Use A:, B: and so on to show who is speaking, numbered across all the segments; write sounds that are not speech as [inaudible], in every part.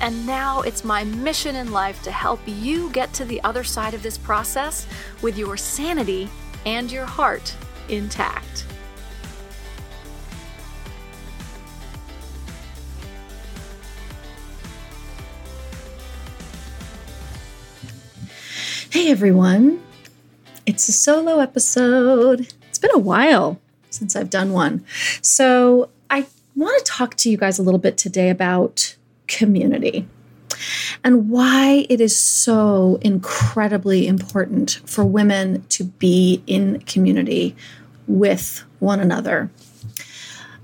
A: and now it's my mission in life to help you get to the other side of this process with your sanity and your heart intact.
B: Hey everyone, it's a solo episode. It's been a while since I've done one. So I want to talk to you guys a little bit today about community and why it is so incredibly important for women to be in community with one another.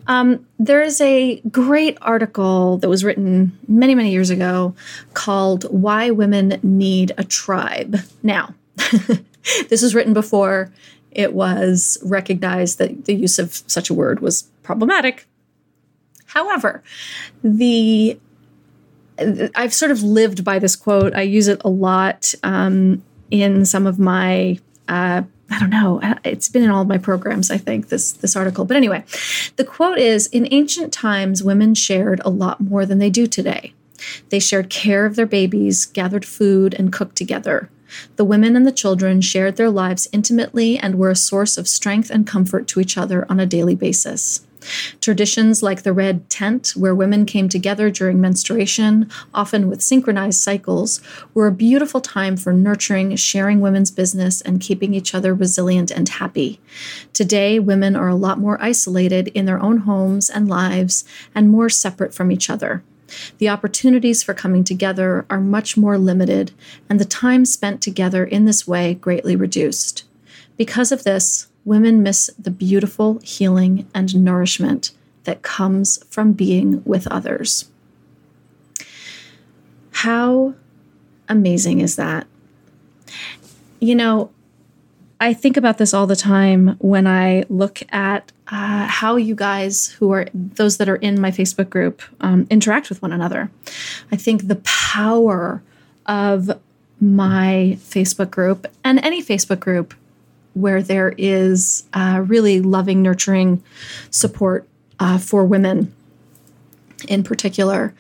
B: Um, there is a great article that was written many, many years ago called Why Women Need a Tribe. Now, [laughs] this was written before it was recognized that the use of such a word was problematic. However, the I've sort of lived by this quote. I use it a lot um, in some of my. Uh, I don't know. It's been in all my programs, I think, this this article. But anyway, the quote is in ancient times women shared a lot more than they do today. They shared care of their babies, gathered food, and cooked together. The women and the children shared their lives intimately and were a source of strength and comfort to each other on a daily basis. Traditions like the red tent, where women came together during menstruation, often with synchronized cycles, were a beautiful time for nurturing, sharing women's business, and keeping each other resilient and happy. Today, women are a lot more isolated in their own homes and lives and more separate from each other. The opportunities for coming together are much more limited, and the time spent together in this way greatly reduced. Because of this, women miss the beautiful healing and nourishment that comes from being with others. How amazing is that? You know, I think about this all the time when I look at uh, how you guys, who are those that are in my Facebook group, um, interact with one another. I think the power of my Facebook group and any Facebook group where there is uh, really loving, nurturing support uh, for women in particular.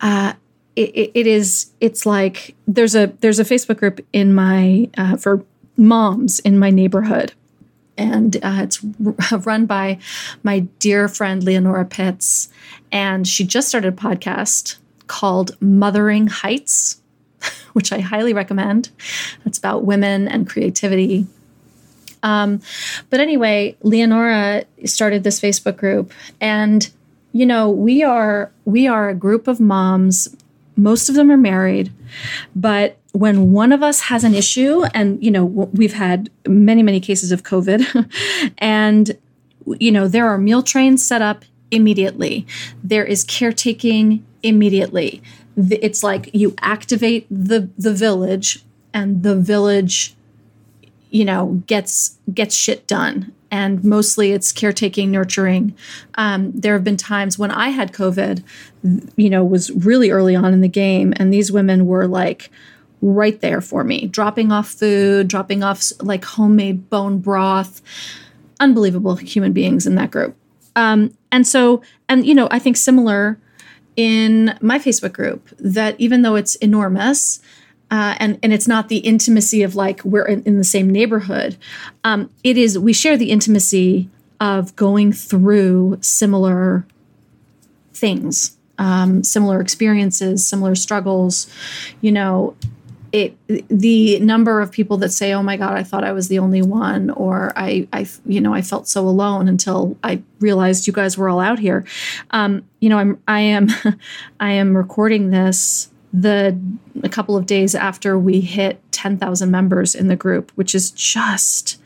B: Uh, it, it is it's like there's a there's a Facebook group in my uh, for moms in my neighborhood and uh, it's [laughs] run by my dear friend Leonora Pitts. And she just started a podcast called Mothering Heights, [laughs] which I highly recommend. It's about women and creativity um, but anyway, Leonora started this Facebook group, and you know we are we are a group of moms. Most of them are married, but when one of us has an issue, and you know we've had many many cases of COVID, [laughs] and you know there are meal trains set up immediately. There is caretaking immediately. It's like you activate the the village, and the village you know gets gets shit done. And mostly it's caretaking nurturing. Um, there have been times when i had covid you know was really early on in the game and these women were like right there for me. Dropping off food dropping off like homemade bone broth. Unbelievable human beings in that group. Um, and so and you know i think similar in my facebook group that even though it's enormous uh, and and it's not the intimacy of like we're in, in the same neighborhood. Um, it is we share the intimacy of going through similar things, um, similar experiences, similar struggles. You know, it the number of people that say, "Oh my God, I thought I was the only one," or "I, I, you know, I felt so alone until I realized you guys were all out here." Um, you know, I'm I am [laughs] I am recording this the a couple of days after we hit 10,000 members in the group, which is just,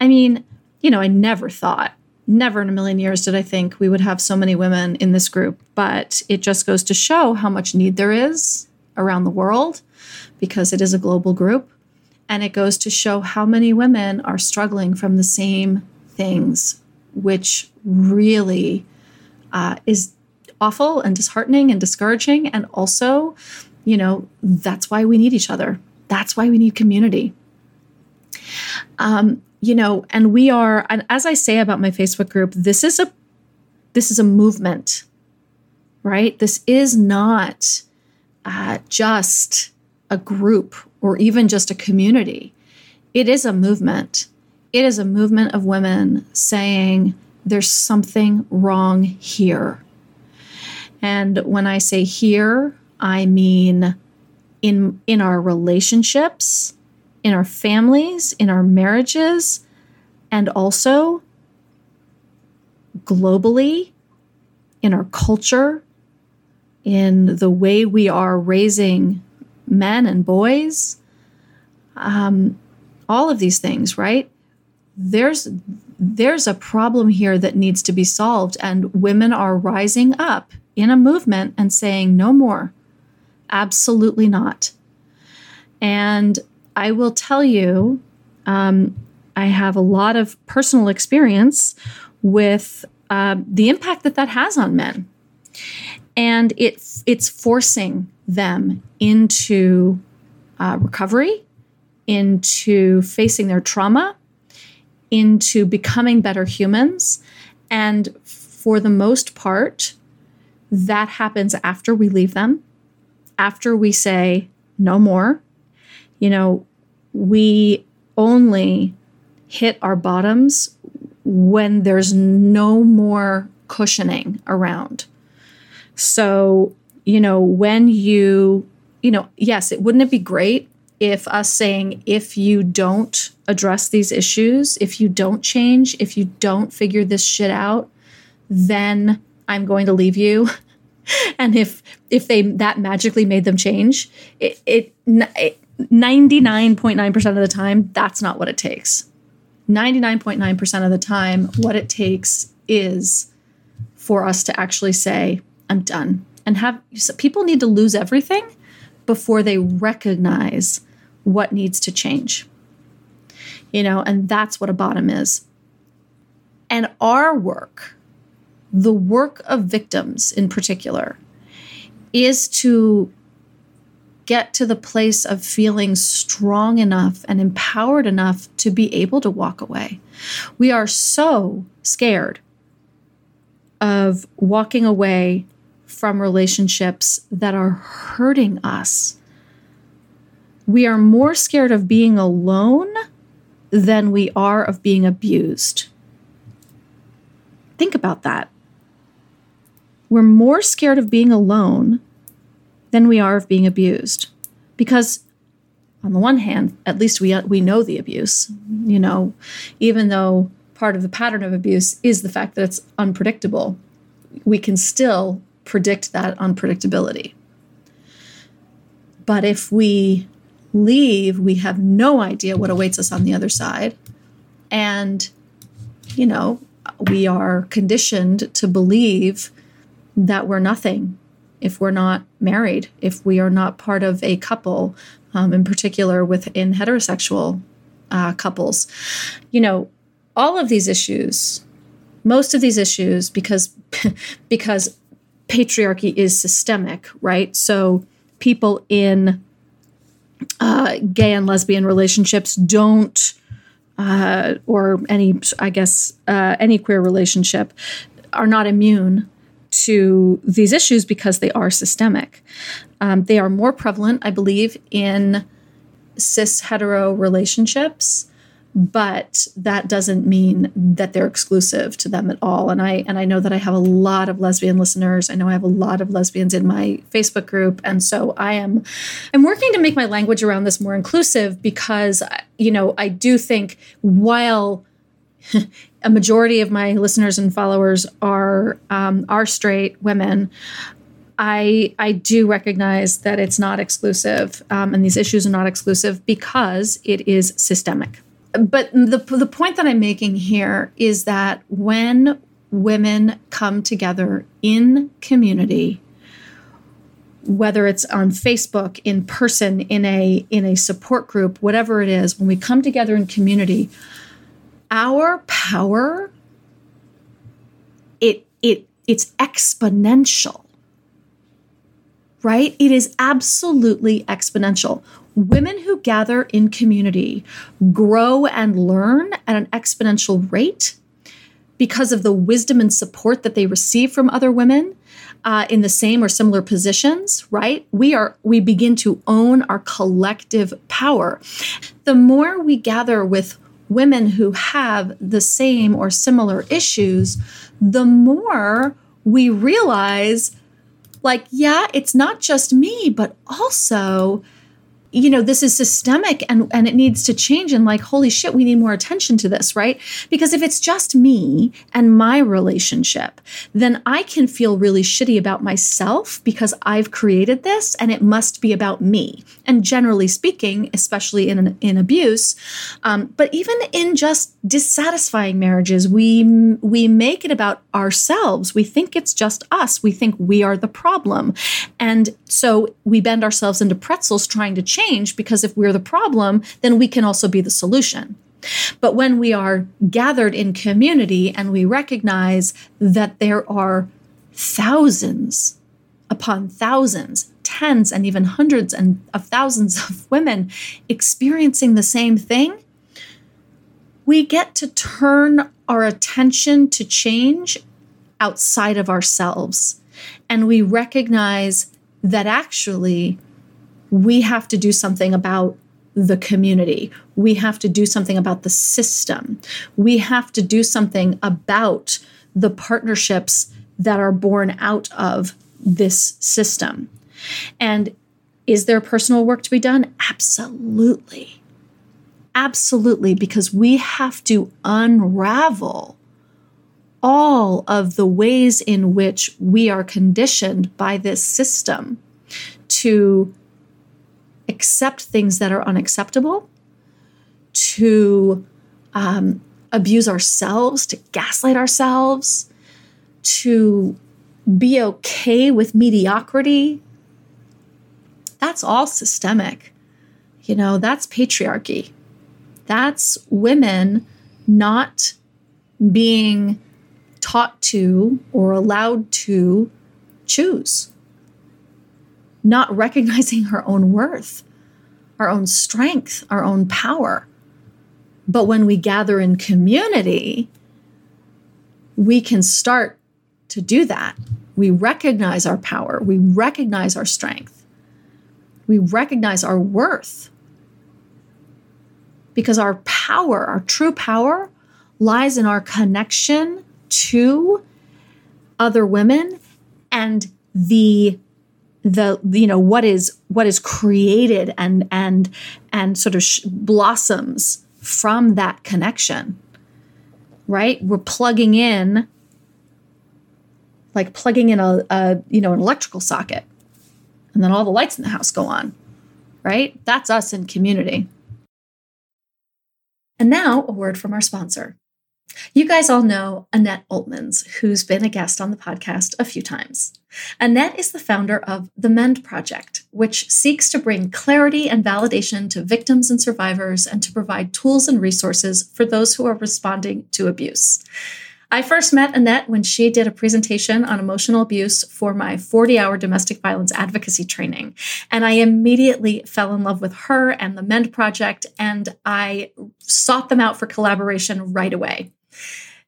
B: I mean, you know, I never thought, never in a million years did I think we would have so many women in this group, but it just goes to show how much need there is around the world because it is a global group. And it goes to show how many women are struggling from the same things, which really uh, is awful and disheartening and discouraging. And also, you know, that's why we need each other. That's why we need community. Um, you know, and we are, and as I say about my Facebook group, this is a this is a movement, right? This is not uh, just a group or even just a community. It is a movement. It is a movement of women saying, there's something wrong here. And when I say here, I mean in, in our relationships, in our families, in our marriages, and also globally, in our culture, in the way we are raising men and boys, um, all of these things, right? There's there's a problem here that needs to be solved, and women are rising up in a movement and saying no more, absolutely not. And I will tell you, um, I have a lot of personal experience with uh, the impact that that has on men, and it's it's forcing them into uh, recovery, into facing their trauma, into becoming better humans, and for the most part, that happens after we leave them, after we say no more. You know, we only hit our bottoms when there's no more cushioning around. So, you know, when you, you know, yes, it wouldn't it be great if us saying, if you don't address these issues, if you don't change, if you don't figure this shit out, then I'm going to leave you. [laughs] and if if they that magically made them change, it, it, it 99.9% of the time, that's not what it takes. 99.9% of the time, what it takes is for us to actually say, I'm done. And have people need to lose everything before they recognize what needs to change. You know, and that's what a bottom is. And our work, the work of victims in particular, is to get to the place of feeling strong enough and empowered enough to be able to walk away. We are so scared of walking away from relationships that are hurting us. We are more scared of being alone than we are of being abused. Think about that. We're more scared of being alone than we are of being abused. Because on the one hand, at least we we know the abuse, you know, even though part of the pattern of abuse is the fact that it's unpredictable, we can still predict that unpredictability. But if we leave, we have no idea what awaits us on the other side. And, you know, we are conditioned to believe that we're nothing if we're not married, if we are not part of a couple, um, in particular within heterosexual uh, couples. You know, all of these issues, most of these issues, because [laughs] because patriarchy is systemic, right? So people in uh, gay and lesbian relationships don't, uh, or any, I guess, uh, any queer relationship, are not immune to these issues because they are systemic. Um, they are more prevalent, I believe, in cis hetero relationships, but that doesn't mean that they're exclusive to them at all. And I and I know that I have a lot of lesbian listeners. I know I have a lot of lesbians in my Facebook group, and so I am I'm working to make my language around this more inclusive because you know I do think while [laughs] a majority of my listeners and followers are um, are straight women. I I do recognize that it's not exclusive, um, and these issues are not exclusive because it is systemic. But the the point that I'm making here is that when women come together in community, whether it's on Facebook, in person, in a in a support group, whatever it is, when we come together in community, our power it it it's exponential. Right? It is absolutely exponential. Women who gather in community grow and learn at an exponential rate because of the wisdom and support that they receive from other women uh, in the same or similar positions right we are we begin to own our collective power the more we gather with women who have the same or similar issues the more we realize like yeah it's not just me but also you know this is systemic and and it needs to change and like holy shit we need more attention to this right? Because if it's just me and my relationship then i can feel really shitty about myself because i've created this and it must be about me. And generally speaking especially in in abuse um, but even in just dissatisfying marriages we we make it about ourselves. We think it's just us. We think we are the problem. And so we bend ourselves into pretzels trying to change change because if we're the problem, then we can also be the solution. But when we are gathered in community and we recognize that there are thousands upon thousands, tens and even hundreds and of thousands of women experiencing the same thing, we get to turn our attention to change outside of ourselves. And we recognize that actually we have to do something about the community. We have to do something about the system. We have to do something about the partnerships that are born out of this system. And is there personal work to be done? Absolutely. Absolutely, because we have to unravel all of the ways in which we are conditioned by this system to accept things that are unacceptable, to um, abuse ourselves, to gaslight ourselves, to be okay with mediocrity. That's all systemic. You know, that's patriarchy. That's women not being taught to or allowed to choose not recognizing her own worth, our own strength, our own power. But when we gather in community, we can start to do that. We recognize our power, we recognize our strength, we recognize our worth. Because our power, our true power, lies in our connection to other women and the the you know what is what is created and and and sort of sh- blossoms from that connection right? We're plugging in like plugging in a, a you know an electrical socket and then all the lights in the house go on right? That's us in community. And now a word from our sponsor you guys all know Annette Oltmans, who's been a guest on the podcast a few times. Annette is the founder of The Mend Project, which seeks to bring clarity and validation to victims and survivors and to provide tools and resources for those who are responding to abuse. I first met Annette when she did a presentation on emotional abuse for my 40 hour domestic violence advocacy training. And I immediately fell in love with her and the Mend Project, and I sought them out for collaboration right away.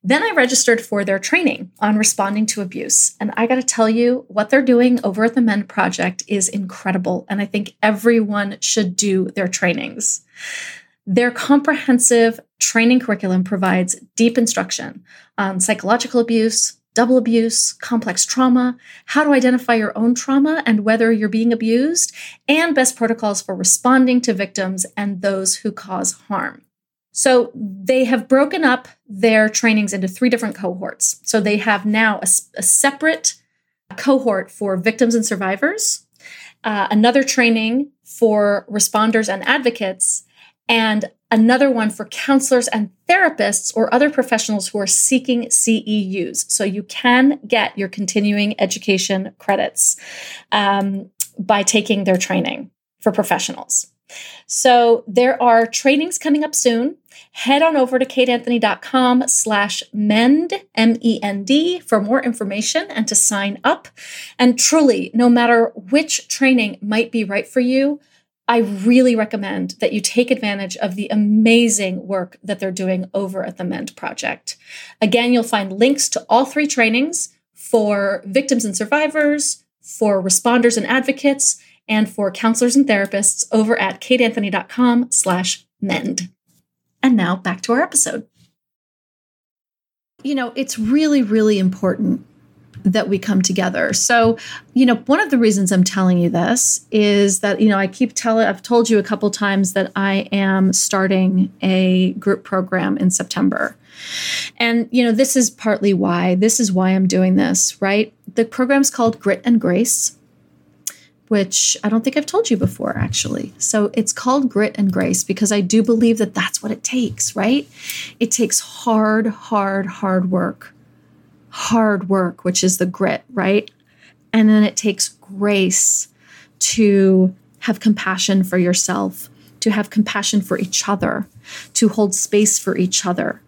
B: Then I registered for their training on responding to abuse. And I got to tell you, what they're doing over at the Mend Project is incredible. And I think everyone should do their trainings. Their comprehensive training curriculum provides deep instruction on psychological abuse, double abuse, complex trauma, how to identify your own trauma and whether you're being abused, and best protocols for responding to victims and those who cause harm. So they have broken up their trainings into three different cohorts. So they have now a, a separate cohort for victims and survivors, uh, another training for responders and advocates, and another one for counselors and therapists or other professionals who are seeking CEUs. So you can get your continuing education credits. Um, by taking their training for professionals. So there are trainings coming up soon. Head on over to kateanthony.com slash mend, M-E-N-D, for more information and to sign up. And truly, no matter which training might be right for you, I really recommend that you take advantage of the amazing work that they're doing over at the Mend Project. Again, you'll find links to all three trainings for victims and survivors, for responders and advocates, and for counselors and therapists over at kateanthony.com slash mend. And now back to our episode. You know, it's really, really important that we come together. So, you know, one of the reasons I'm telling you this is that, you know, I keep telling, I've told you a couple times that I am starting a group program in September. And, you know, this is partly why, this is why I'm doing this, right? The program's called Grit and Grace which I don't think I've told you before, actually. So it's called grit and grace because I do believe that that's what it takes, right? It takes hard, hard, hard work. Hard work, which is the grit, right? And then it takes grace to have compassion for yourself, to have compassion for each other, to hold space for each other.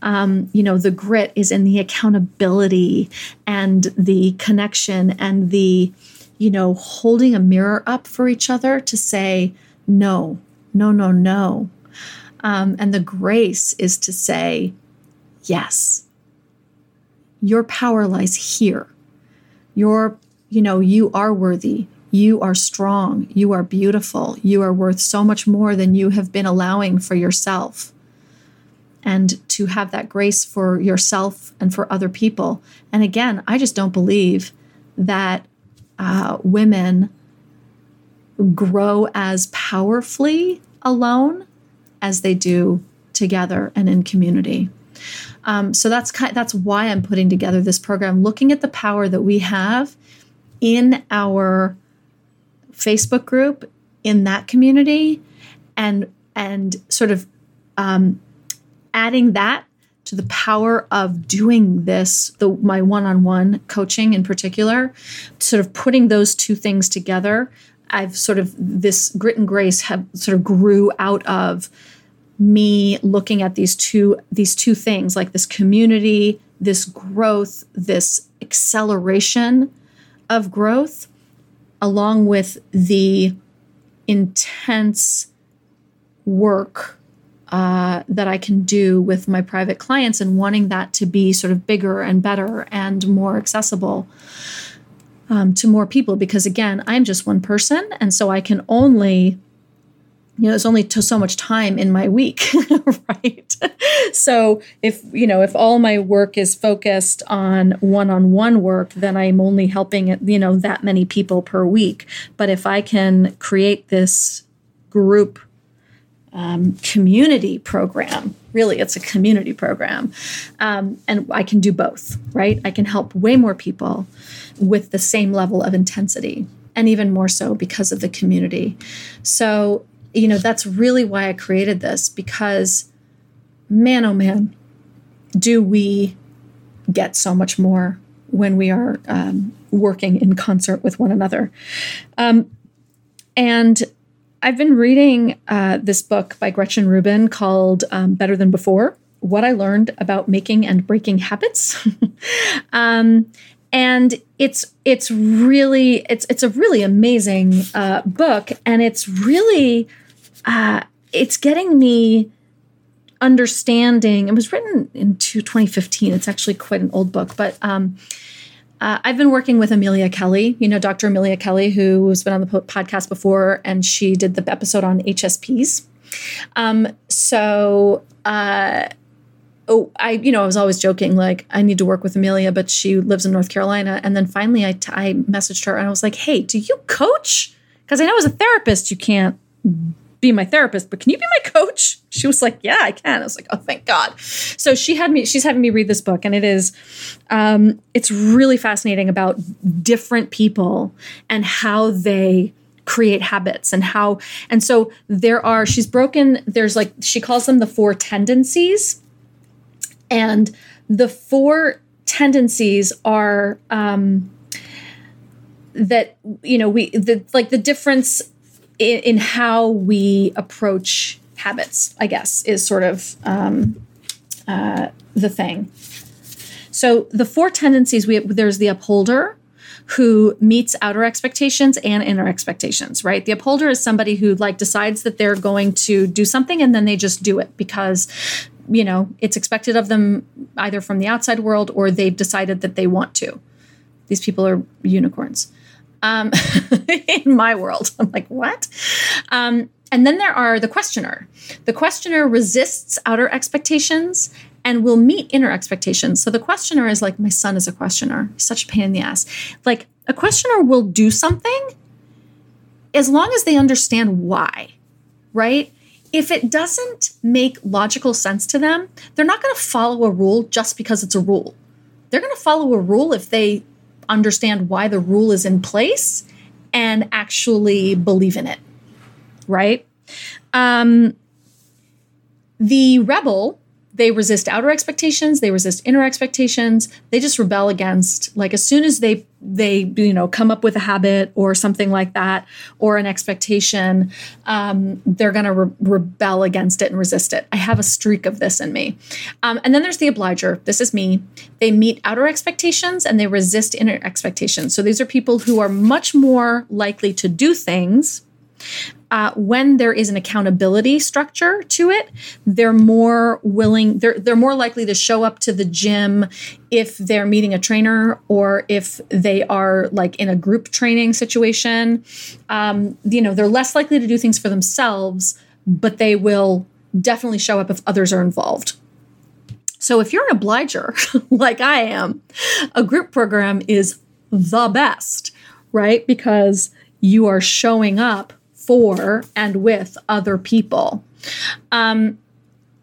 B: Um, you know, the grit is in the accountability and the connection and the you know, holding a mirror up for each other to say, no, no, no, no. Um, and the grace is to say, yes, your power lies here. Your, you know, you are worthy. You are strong. You are beautiful. You are worth so much more than you have been allowing for yourself. And to have that grace for yourself and for other people. And again, I just don't believe that uh, women grow as powerfully alone as they do together and in community. Um, so that's kind, that's why I'm putting together this program, looking at the power that we have in our Facebook group in that community, and and sort of um, adding that to the power of doing this, the, my one on one coaching in particular, sort of putting those two things together. I've sort of this grit and grace have sort of grew out of me looking at these two these two things like this community this growth this acceleration of growth along with the intense work uh, that I can do with my private clients and wanting that to be sort of bigger and better and more accessible um, to more people. Because again, I'm just one person. And so I can only you know, there's only so much time in my week, [laughs] right? so if, you know, if all my work is focused on one-on-one work, then I'm only helping, you know, that many people per week. But if I can create this group um, community program. Really, it's a community program. Um, and I can do both, right? I can help way more people with the same level of intensity, and even more so because of the community. So, you know, that's really why I created this because, man, oh man, do we get so much more when we are um, working in concert with one another. Um, and I've been reading uh, this book by Gretchen Rubin called um, Better Than Before What I Learned About Making and Breaking Habits. [laughs] um, and it's it's really it's it's a really amazing uh, book and it's really uh, it's getting me understanding it was written in 2015 it's actually quite an old book but um, uh, I've been working with Amelia Kelly, you know, Dr. Amelia Kelly, who's been on the podcast before, and she did the episode on HSPs. Um, so, uh, oh, I, you know, I was always joking, like, I need to work with Amelia, but she lives in North Carolina. And then finally I, t- I messaged her and I was like, hey, do you coach? Because I know as a therapist, you can't be my therapist, but can you be my coach? [laughs] She was like, yeah, I can. I was like, oh, thank God. So she had me, she's having me read this book and it is, um, it's really fascinating about different people and how they create habits and how, and so there are, she's broken, there's like, she calls them the four tendencies. And the four tendencies are, um, that you know we the like the difference in, in how we approach habits i guess is sort of um, uh, the thing so the four tendencies we there's the upholder who meets outer expectations and inner expectations, right? The upholder is somebody who like decides that they're going to do something and then they just do it because you know, it's expected of them either from the outside world or they've decided that they want to. These people are unicorns. Um, [laughs] in my world, I'm like, what? Um, and then there are the questioner. The questioner resists outer expectations and will meet inner expectations. So the questioner is like, my son is a questioner. He's such a pain in the ass. Like a questioner will do something as long as they understand why, right? If it doesn't make logical sense to them, they're not going to follow a rule just because it's a rule. They're going to follow a rule if they understand why the rule is in place and actually believe in it, right? Um, the rebel they resist outer expectations they resist inner expectations they just rebel against like as soon as they they you know come up with a habit or something like that or an expectation um, they're going to re- rebel against it and resist it. I have a streak of this in me. Um, and then there's the obliger. This is me. They meet outer expectations and they resist inner expectations. So these are people who are much more likely to do things uh, when there is an accountability structure to it, they're more willing, they're, they're more likely to show up to the gym if they're meeting a trainer or if they are like in a group training situation. Um, you know, they're less likely to do things for themselves, but they will definitely show up if others are involved. So if you're an obliger, [laughs] like I am, a group program is the best, right? Because you are showing up for and with other people. Um,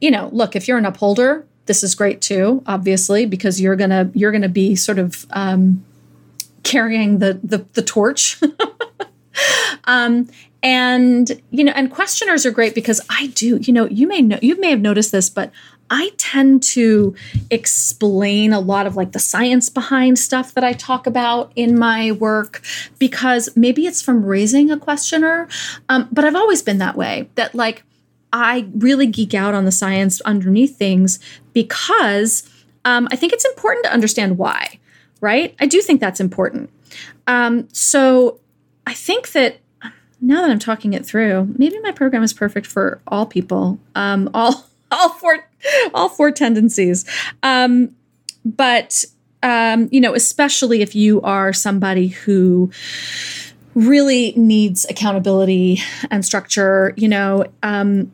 B: you know, look, if you're an upholder, this is great too, obviously, because you're gonna you're gonna be sort of um, carrying the the, the torch. [laughs] um, and you know, and questioners are great because I do. You know, you may know you may have noticed this, but I tend to explain a lot of like the science behind stuff that I talk about in my work because maybe it's from raising a questioner. Um, but I've always been that way that like I really geek out on the science underneath things because um, I think it's important to understand why, right? I do think that's important. Um, so I think that now that I'm talking it through, maybe my program is perfect for all people, um, all [laughs] all four all four tendencies. Um, but um, you know, especially if you are somebody who really needs accountability and structure, you know, um,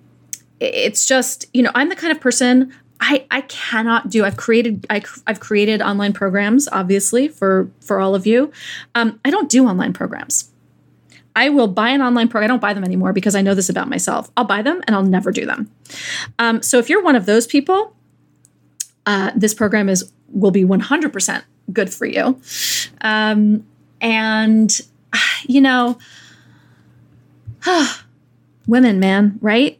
B: it's just, you know, I'm the kind of person I, I cannot do. I've created I, have created online programs, obviously for for all of you. Um, I don't do online programs. I will buy an online program. I don't buy them anymore because I know this about myself. I'll buy them and I'll never do them. Um, so if you're one of those people, uh, this program is will be 100% good for you. Um, and you know, [sighs] women, man, right?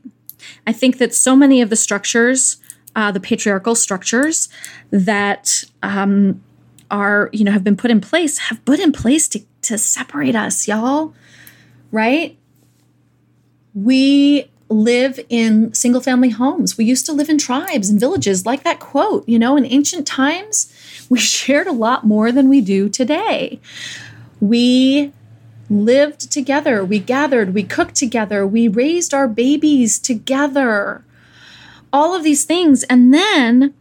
B: I think that so many of the structures, uh, the patriarchal structures that um, are you know have been put in place, have put in place to to separate us, y'all right? We live in single family homes. We used to live in tribes and villages, like that quote. You know, in ancient times, we [laughs] shared a lot more than we do today. We lived together, we gathered, we cooked together, we raised our babies together. All of these things. And then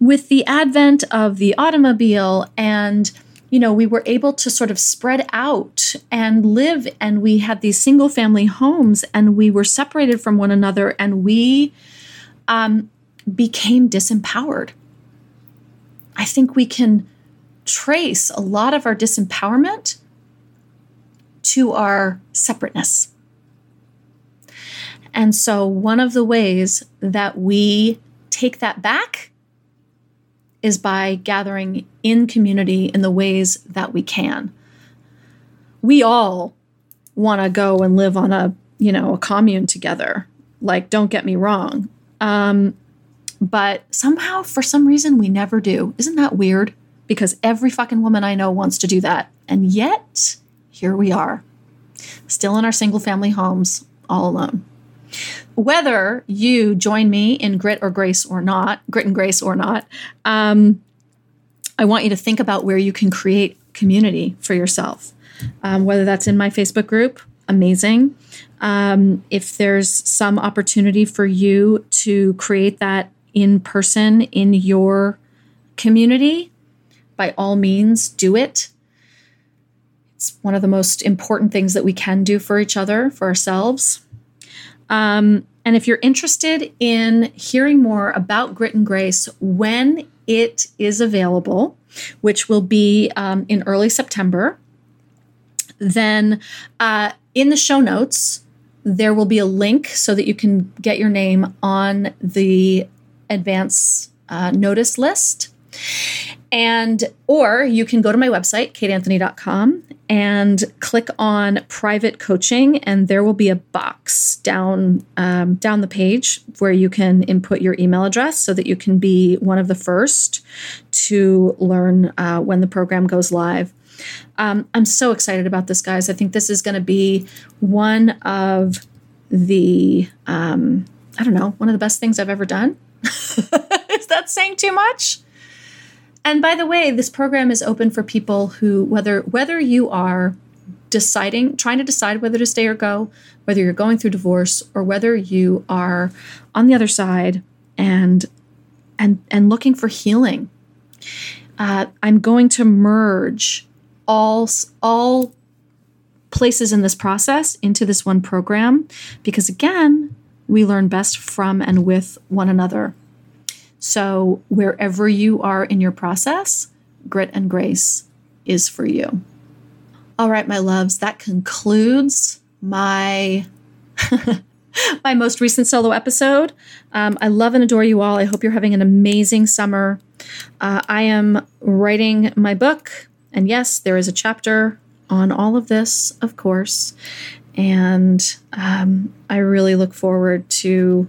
B: with the advent of the automobile and you know, we were able to sort of spread out and live, and we had these single family homes, and we were separated from one another, and we um, became disempowered. I think we can trace a lot of our disempowerment to our separateness. And so, one of the ways that we take that back is by gathering in community in the ways that we can. We all want to go and live on a, you know, a commune together. Like, don't get me wrong. Um, but somehow, for some reason, we never do. Isn't that weird? Because every fucking woman I know wants to do that. And yet, here we are, still in our single family homes, all alone. Whether you join me in grit or grace or not, grit and grace or not, um, I want you to think about where you can create community for yourself. Um, whether that's in my Facebook group, amazing. Um, if there's some opportunity for you to create that in person in your community, by all means, do it. It's one of the most important things that we can do for each other, for ourselves. Um, and if you're interested in hearing more about Grit and Grace when it is available, which will be um, in early September, then uh, in the show notes, there will be a link so that you can get your name on the advance uh, notice list. And, or you can go to my website, kateanthony.com, and click on private coaching, and there will be a box down um, down the page where you can input your email address so that you can be one of the first to learn uh, when the program goes live. Um, I'm so excited about this, guys. I think this is going to be one of the, um, I don't know, one of the best things I've ever done. [laughs] is that saying too much? And by the way, this program is open for people who, whether whether you are deciding, trying to decide whether to stay or go, whether you're going through divorce, or whether you are on the other side and and and looking for healing. Uh, I'm going to merge all all places in this process into this one program because again we learn best from and with one another so wherever you are in your process grit and grace is for you. All right my loves that concludes my [laughs] my most recent solo episode. Um, i love and adore you all. I hope you're having an amazing summer. Uh, i am writing my book and yes, there is a chapter on all of this, of course. And um, I really look forward to